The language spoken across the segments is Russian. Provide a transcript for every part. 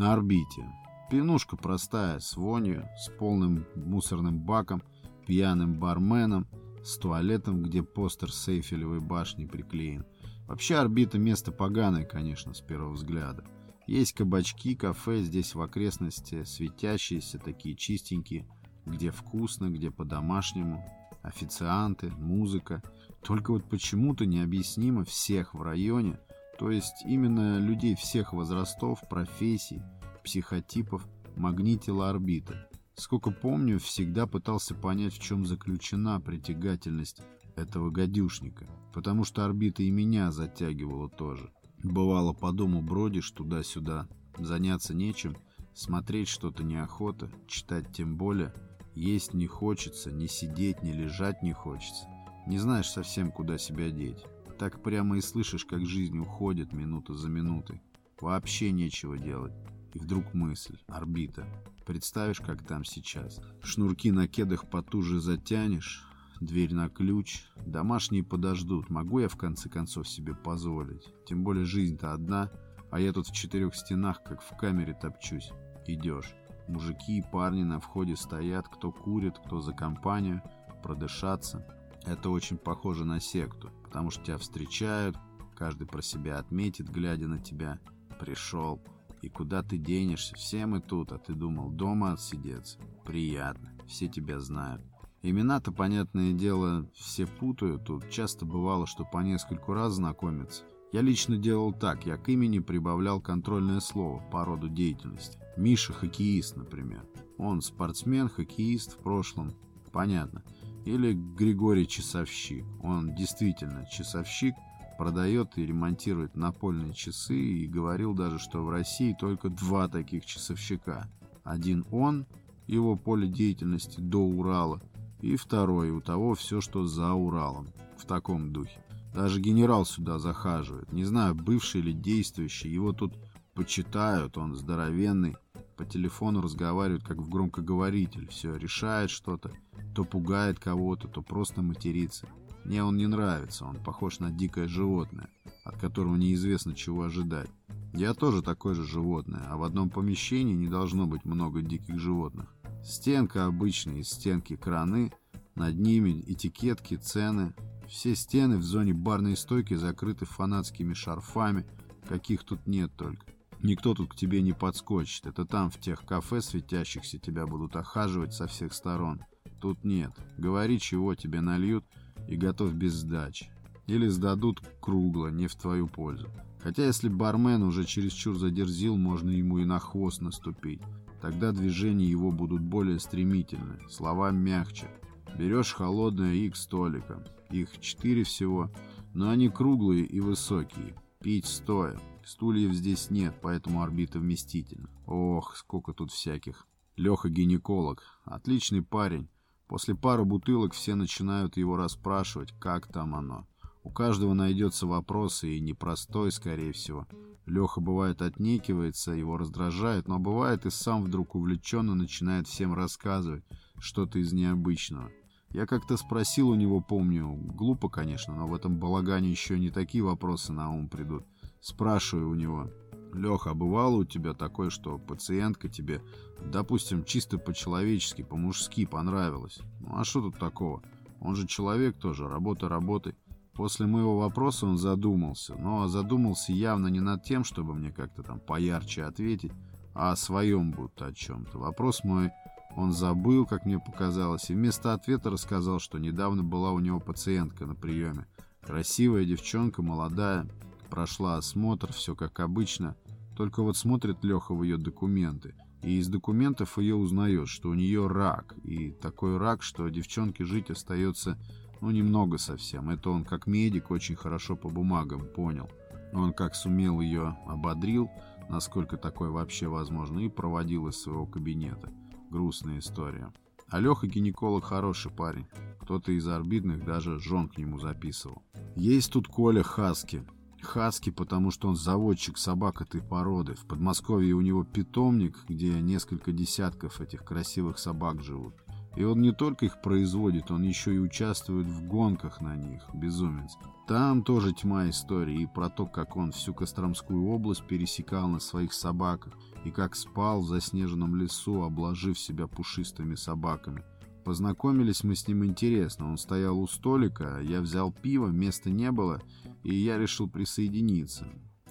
На орбите. Пивнушка простая, с вонью, с полным мусорным баком, пьяным барменом, с туалетом, где постер с Эйфелевой башни приклеен. Вообще орбита место поганое, конечно, с первого взгляда. Есть кабачки, кафе здесь в окрестности, светящиеся, такие чистенькие, где вкусно, где по-домашнему. Официанты, музыка. Только вот почему-то необъяснимо всех в районе, то есть именно людей всех возрастов, профессий, психотипов, магнитила орбита. Сколько помню, всегда пытался понять, в чем заключена притягательность этого гадюшника, потому что орбита и меня затягивала тоже. Бывало по дому бродишь туда-сюда, заняться нечем, смотреть что-то неохота, читать тем более, есть не хочется, ни сидеть, ни лежать не хочется. Не знаешь совсем, куда себя деть. Так прямо и слышишь, как жизнь уходит минута за минутой. Вообще нечего делать. И вдруг мысль, орбита. Представишь, как там сейчас. Шнурки на кедах потуже затянешь, дверь на ключ. Домашние подождут. Могу я в конце концов себе позволить? Тем более жизнь-то одна, а я тут в четырех стенах, как в камере топчусь. Идешь. Мужики и парни на входе стоят, кто курит, кто за компанию, продышаться. Это очень похоже на секту, потому что тебя встречают, каждый про себя отметит, глядя на тебя. Пришел. И куда ты денешься? Все мы тут, а ты думал, дома отсидеться? Приятно. Все тебя знают. Имена-то, понятное дело, все путают. Тут часто бывало, что по нескольку раз знакомятся. Я лично делал так. Я к имени прибавлял контрольное слово по роду деятельности. Миша хоккеист, например. Он спортсмен, хоккеист в прошлом. Понятно. Или Григорий часовщик. Он действительно часовщик, продает и ремонтирует напольные часы и говорил даже, что в России только два таких часовщика. Один он, его поле деятельности до Урала, и второй, у того все, что за Уралом, в таком духе. Даже генерал сюда захаживает. Не знаю, бывший или действующий. Его тут почитают, он здоровенный. По телефону разговаривает, как в громкоговоритель. Все, решает что-то. То пугает кого-то, то просто матерится. Мне он не нравится, он похож на дикое животное, от которого неизвестно чего ожидать. Я тоже такое же животное, а в одном помещении не должно быть много диких животных. Стенка обычная, стенки краны, над ними этикетки, цены. Все стены в зоне барной стойки закрыты фанатскими шарфами, каких тут нет только. Никто тут к тебе не подскочит. Это там, в тех кафе светящихся, тебя будут охаживать со всех сторон. Тут нет. Говори, чего тебе нальют – и готов без сдачи. Или сдадут кругло, не в твою пользу. Хотя если бармен уже чересчур задерзил, можно ему и на хвост наступить. Тогда движения его будут более стремительны, слова мягче. Берешь холодное и к столикам. Их четыре всего, но они круглые и высокие. Пить стоя. Стульев здесь нет, поэтому орбита вместительна. Ох, сколько тут всяких. Леха гинеколог. Отличный парень. После пары бутылок все начинают его расспрашивать, как там оно. У каждого найдется вопрос, и непростой, скорее всего. Леха бывает отнекивается, его раздражает, но бывает и сам вдруг увлеченно начинает всем рассказывать что-то из необычного. Я как-то спросил у него, помню, глупо, конечно, но в этом балагане еще не такие вопросы на ум придут. Спрашиваю у него, Леха, бывало у тебя такое, что пациентка тебе, допустим, чисто по-человечески, по-мужски понравилась? Ну а что тут такого? Он же человек тоже, работа работой. После моего вопроса он задумался, но задумался явно не над тем, чтобы мне как-то там поярче ответить, а о своем будто о чем-то. Вопрос мой он забыл, как мне показалось, и вместо ответа рассказал, что недавно была у него пациентка на приеме. Красивая девчонка, молодая, Прошла осмотр, все как обычно. Только вот смотрит Леха в ее документы. И из документов ее узнает, что у нее рак. И такой рак, что девчонке жить остается, ну, немного совсем. Это он как медик очень хорошо по бумагам понял. Он как сумел ее ободрил, насколько такое вообще возможно, и проводил из своего кабинета. Грустная история. А Леха гинеколог хороший парень. Кто-то из орбитных даже жен к нему записывал. Есть тут Коля Хаски. Хаски, потому что он заводчик собак этой породы. В Подмосковье у него питомник, где несколько десятков этих красивых собак живут. И он не только их производит, он еще и участвует в гонках на них, безумец. Там тоже тьма истории и про то, как он всю Костромскую область пересекал на своих собаках и как спал в заснеженном лесу, обложив себя пушистыми собаками. Познакомились мы с ним интересно. Он стоял у столика, я взял пиво, места не было, и я решил присоединиться.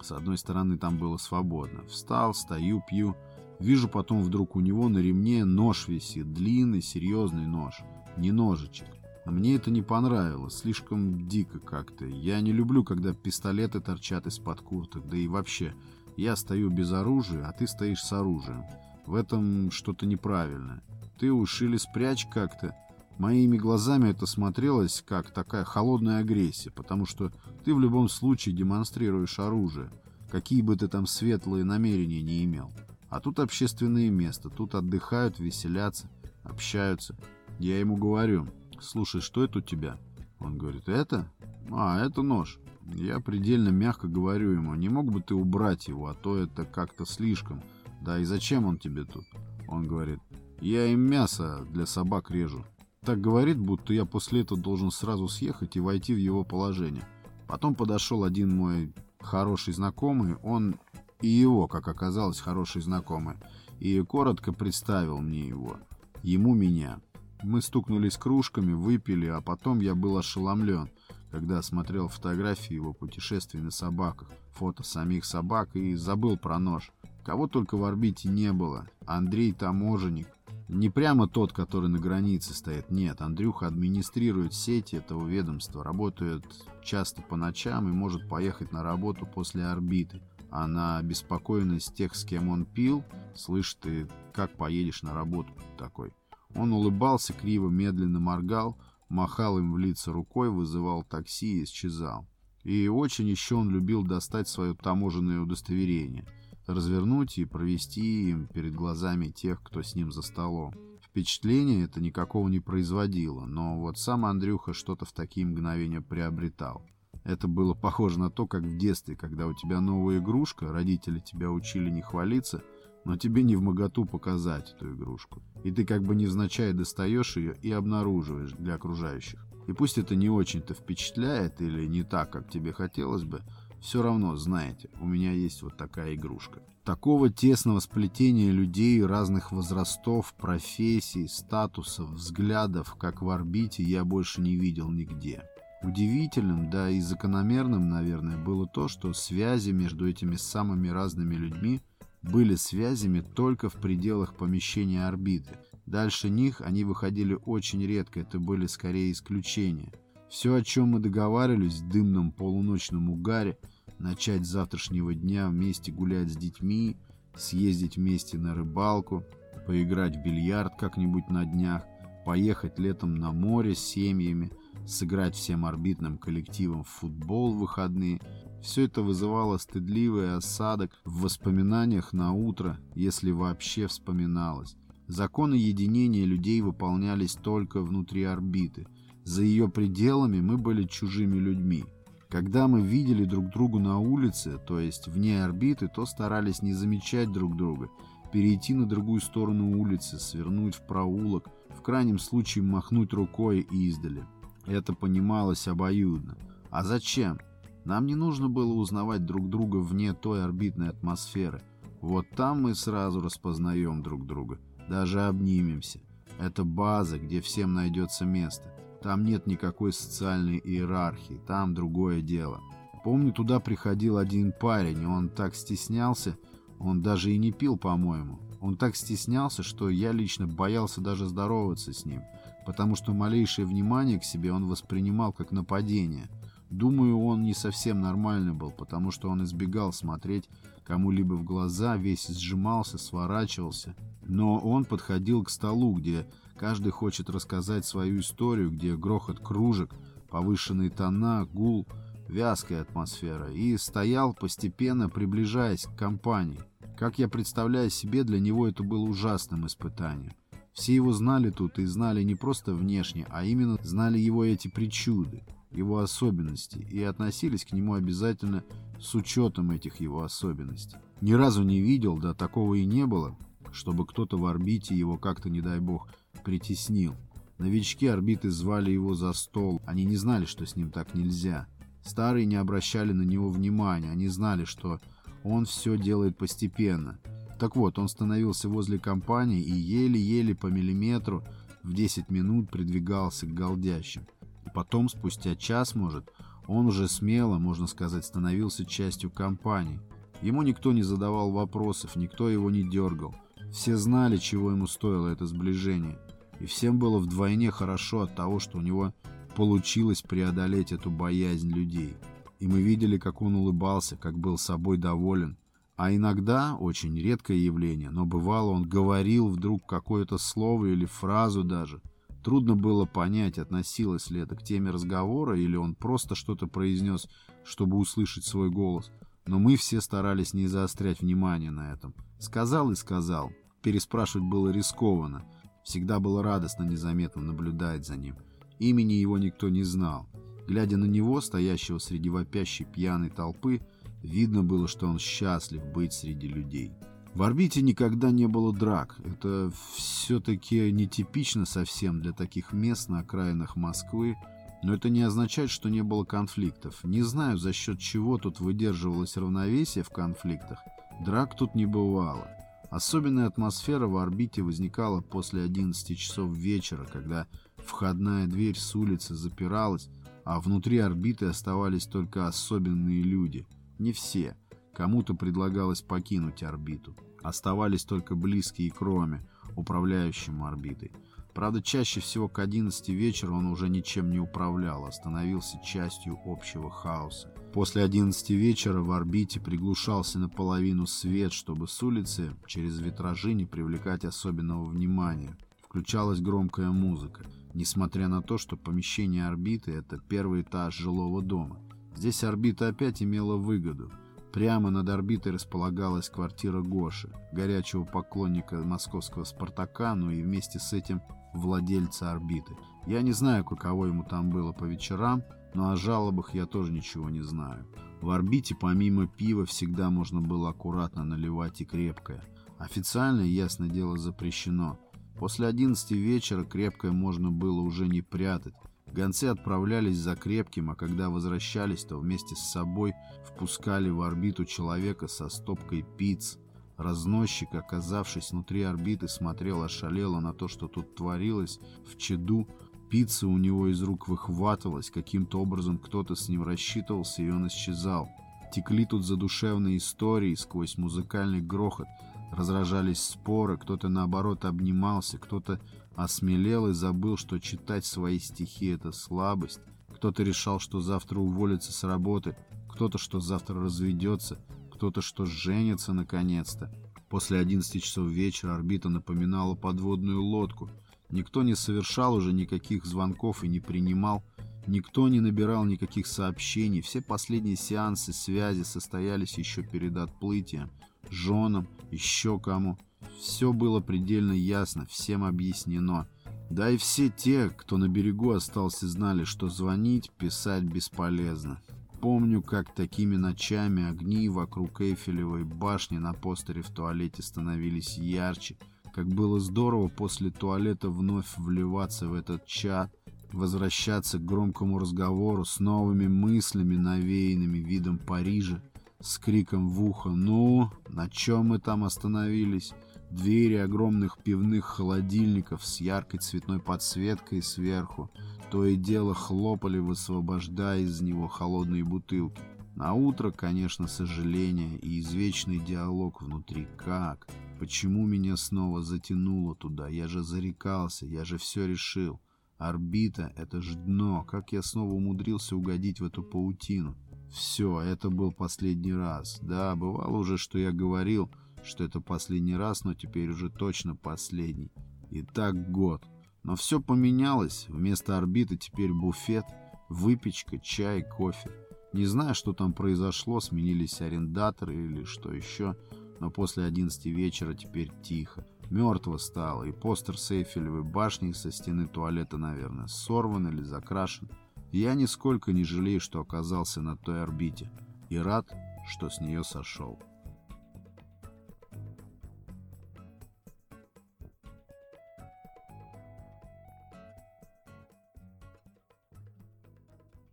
С одной стороны там было свободно. Встал, стою, пью. Вижу потом вдруг у него на ремне нож висит, длинный, серьезный нож, не ножичек. А мне это не понравилось, слишком дико как-то. Я не люблю, когда пистолеты торчат из-под курток, да и вообще, я стою без оружия, а ты стоишь с оружием. В этом что-то неправильное. Ты уж или спрячь как-то. Моими глазами это смотрелось как такая холодная агрессия, потому что ты в любом случае демонстрируешь оружие, какие бы ты там светлые намерения не имел. А тут общественное место, тут отдыхают, веселятся, общаются. Я ему говорю, слушай, что это у тебя? Он говорит, это? А, это нож. Я предельно мягко говорю ему, не мог бы ты убрать его, а то это как-то слишком. Да и зачем он тебе тут? Он говорит, я им мясо для собак режу. Так говорит, будто я после этого должен сразу съехать и войти в его положение. Потом подошел один мой хороший знакомый, он и его, как оказалось, хороший знакомый, и коротко представил мне его. Ему меня. Мы стукнулись кружками, выпили, а потом я был ошеломлен, когда смотрел фотографии его путешествий на собаках, фото самих собак и забыл про нож. Кого только в орбите не было. Андрей Таможенник. Не прямо тот, который на границе стоит. Нет, Андрюха администрирует сети этого ведомства, работает часто по ночам и может поехать на работу после орбиты а на беспокойность тех, с кем он пил, слышь ты, как поедешь на работу такой. Он улыбался криво, медленно моргал, махал им в лица рукой, вызывал такси и исчезал. И очень еще он любил достать свое таможенное удостоверение, развернуть и провести им перед глазами тех, кто с ним за столом. Впечатления это никакого не производило, но вот сам Андрюха что-то в такие мгновения приобретал. Это было похоже на то, как в детстве, когда у тебя новая игрушка, родители тебя учили не хвалиться, но тебе не в моготу показать эту игрушку. И ты как бы невзначай достаешь ее и обнаруживаешь для окружающих. И пусть это не очень-то впечатляет или не так, как тебе хотелось бы, все равно, знаете, у меня есть вот такая игрушка. Такого тесного сплетения людей разных возрастов, профессий, статусов, взглядов, как в орбите, я больше не видел нигде. Удивительным, да и закономерным, наверное, было то, что связи между этими самыми разными людьми были связями только в пределах помещения орбиты. Дальше них они выходили очень редко, это были скорее исключения. Все, о чем мы договаривались в дымном полуночном угаре, начать с завтрашнего дня вместе гулять с детьми, съездить вместе на рыбалку, поиграть в бильярд как-нибудь на днях, поехать летом на море с семьями – сыграть всем орбитным коллективом в футбол в выходные. Все это вызывало стыдливый осадок в воспоминаниях на утро, если вообще вспоминалось. Законы единения людей выполнялись только внутри орбиты. За ее пределами мы были чужими людьми. Когда мы видели друг друга на улице, то есть вне орбиты, то старались не замечать друг друга, перейти на другую сторону улицы, свернуть в проулок, в крайнем случае махнуть рукой издали. Это понималось обоюдно. А зачем? Нам не нужно было узнавать друг друга вне той орбитной атмосферы. Вот там мы сразу распознаем друг друга. Даже обнимемся. Это база, где всем найдется место. Там нет никакой социальной иерархии. Там другое дело. Помню, туда приходил один парень, и он так стеснялся, он даже и не пил, по-моему. Он так стеснялся, что я лично боялся даже здороваться с ним потому что малейшее внимание к себе он воспринимал как нападение. Думаю, он не совсем нормальный был, потому что он избегал смотреть кому-либо в глаза, весь сжимался, сворачивался. Но он подходил к столу, где каждый хочет рассказать свою историю, где грохот кружек, повышенные тона, гул, вязкая атмосфера, и стоял, постепенно приближаясь к компании. Как я представляю себе, для него это было ужасным испытанием. Все его знали тут и знали не просто внешне, а именно знали его эти причуды, его особенности и относились к нему обязательно с учетом этих его особенностей. Ни разу не видел, да такого и не было, чтобы кто-то в орбите его как-то, не дай бог, притеснил. Новички орбиты звали его за стол, они не знали, что с ним так нельзя. Старые не обращали на него внимания, они знали, что он все делает постепенно. Так вот, он становился возле компании и еле-еле по миллиметру в 10 минут придвигался к голдящим. И потом, спустя час, может, он уже смело, можно сказать, становился частью компании. Ему никто не задавал вопросов, никто его не дергал. Все знали, чего ему стоило это сближение. И всем было вдвойне хорошо от того, что у него получилось преодолеть эту боязнь людей. И мы видели, как он улыбался, как был собой доволен. А иногда, очень редкое явление, но бывало, он говорил вдруг какое-то слово или фразу даже. Трудно было понять, относилось ли это к теме разговора, или он просто что-то произнес, чтобы услышать свой голос. Но мы все старались не заострять внимание на этом. Сказал и сказал. Переспрашивать было рискованно. Всегда было радостно незаметно наблюдать за ним. Имени его никто не знал. Глядя на него, стоящего среди вопящей пьяной толпы, видно было, что он счастлив быть среди людей. В орбите никогда не было драк. Это все-таки нетипично совсем для таких мест на окраинах Москвы, но это не означает, что не было конфликтов. Не знаю, за счет чего тут выдерживалось равновесие в конфликтах. Драк тут не бывало. Особенная атмосфера в орбите возникала после 11 часов вечера, когда Входная дверь с улицы запиралась, а внутри орбиты оставались только особенные люди. Не все. Кому-то предлагалось покинуть орбиту. Оставались только близкие кроме, управляющему орбитой. Правда, чаще всего к 11 вечера он уже ничем не управлял, а становился частью общего хаоса. После 11 вечера в орбите приглушался наполовину свет, чтобы с улицы через витражи не привлекать особенного внимания. Включалась громкая музыка несмотря на то, что помещение орбиты – это первый этаж жилого дома. Здесь орбита опять имела выгоду. Прямо над орбитой располагалась квартира Гоши, горячего поклонника московского «Спартака», ну и вместе с этим владельца орбиты. Я не знаю, каково ему там было по вечерам, но о жалобах я тоже ничего не знаю. В орбите помимо пива всегда можно было аккуратно наливать и крепкое. Официально, ясно дело, запрещено – После 11 вечера крепкое можно было уже не прятать. Гонцы отправлялись за крепким, а когда возвращались, то вместе с собой впускали в орбиту человека со стопкой пиц. Разносчик, оказавшись внутри орбиты, смотрел ошалело на то, что тут творилось в чаду. Пицца у него из рук выхватывалась, каким-то образом кто-то с ним рассчитывался, и он исчезал. Текли тут задушевные истории сквозь музыкальный грохот, разражались споры, кто-то наоборот обнимался, кто-то осмелел и забыл, что читать свои стихи — это слабость, кто-то решал, что завтра уволится с работы, кто-то, что завтра разведется, кто-то, что женится наконец-то. После 11 часов вечера орбита напоминала подводную лодку. Никто не совершал уже никаких звонков и не принимал, никто не набирал никаких сообщений. Все последние сеансы связи состоялись еще перед отплытием женам, еще кому. Все было предельно ясно, всем объяснено. Да и все те, кто на берегу остался, знали, что звонить, писать бесполезно. Помню, как такими ночами огни вокруг Эйфелевой башни на постере в туалете становились ярче, как было здорово после туалета вновь вливаться в этот чат, возвращаться к громкому разговору с новыми мыслями, навеянными видом Парижа, с криком в ухо «Ну, на чем мы там остановились?» Двери огромных пивных холодильников с яркой цветной подсветкой сверху то и дело хлопали, высвобождая из него холодные бутылки. На утро, конечно, сожаление и извечный диалог внутри. Как? Почему меня снова затянуло туда? Я же зарекался, я же все решил. Орбита — это ж дно. Как я снова умудрился угодить в эту паутину? Все, это был последний раз. Да, бывало уже, что я говорил, что это последний раз, но теперь уже точно последний. И так год. Но все поменялось. Вместо орбиты теперь буфет, выпечка, чай, кофе. Не знаю, что там произошло, сменились арендаторы или что еще, но после 11 вечера теперь тихо. Мертво стало, и постер с Эйфелевой башни со стены туалета, наверное, сорван или закрашен. Я нисколько не жалею, что оказался на той орбите, и рад, что с нее сошел.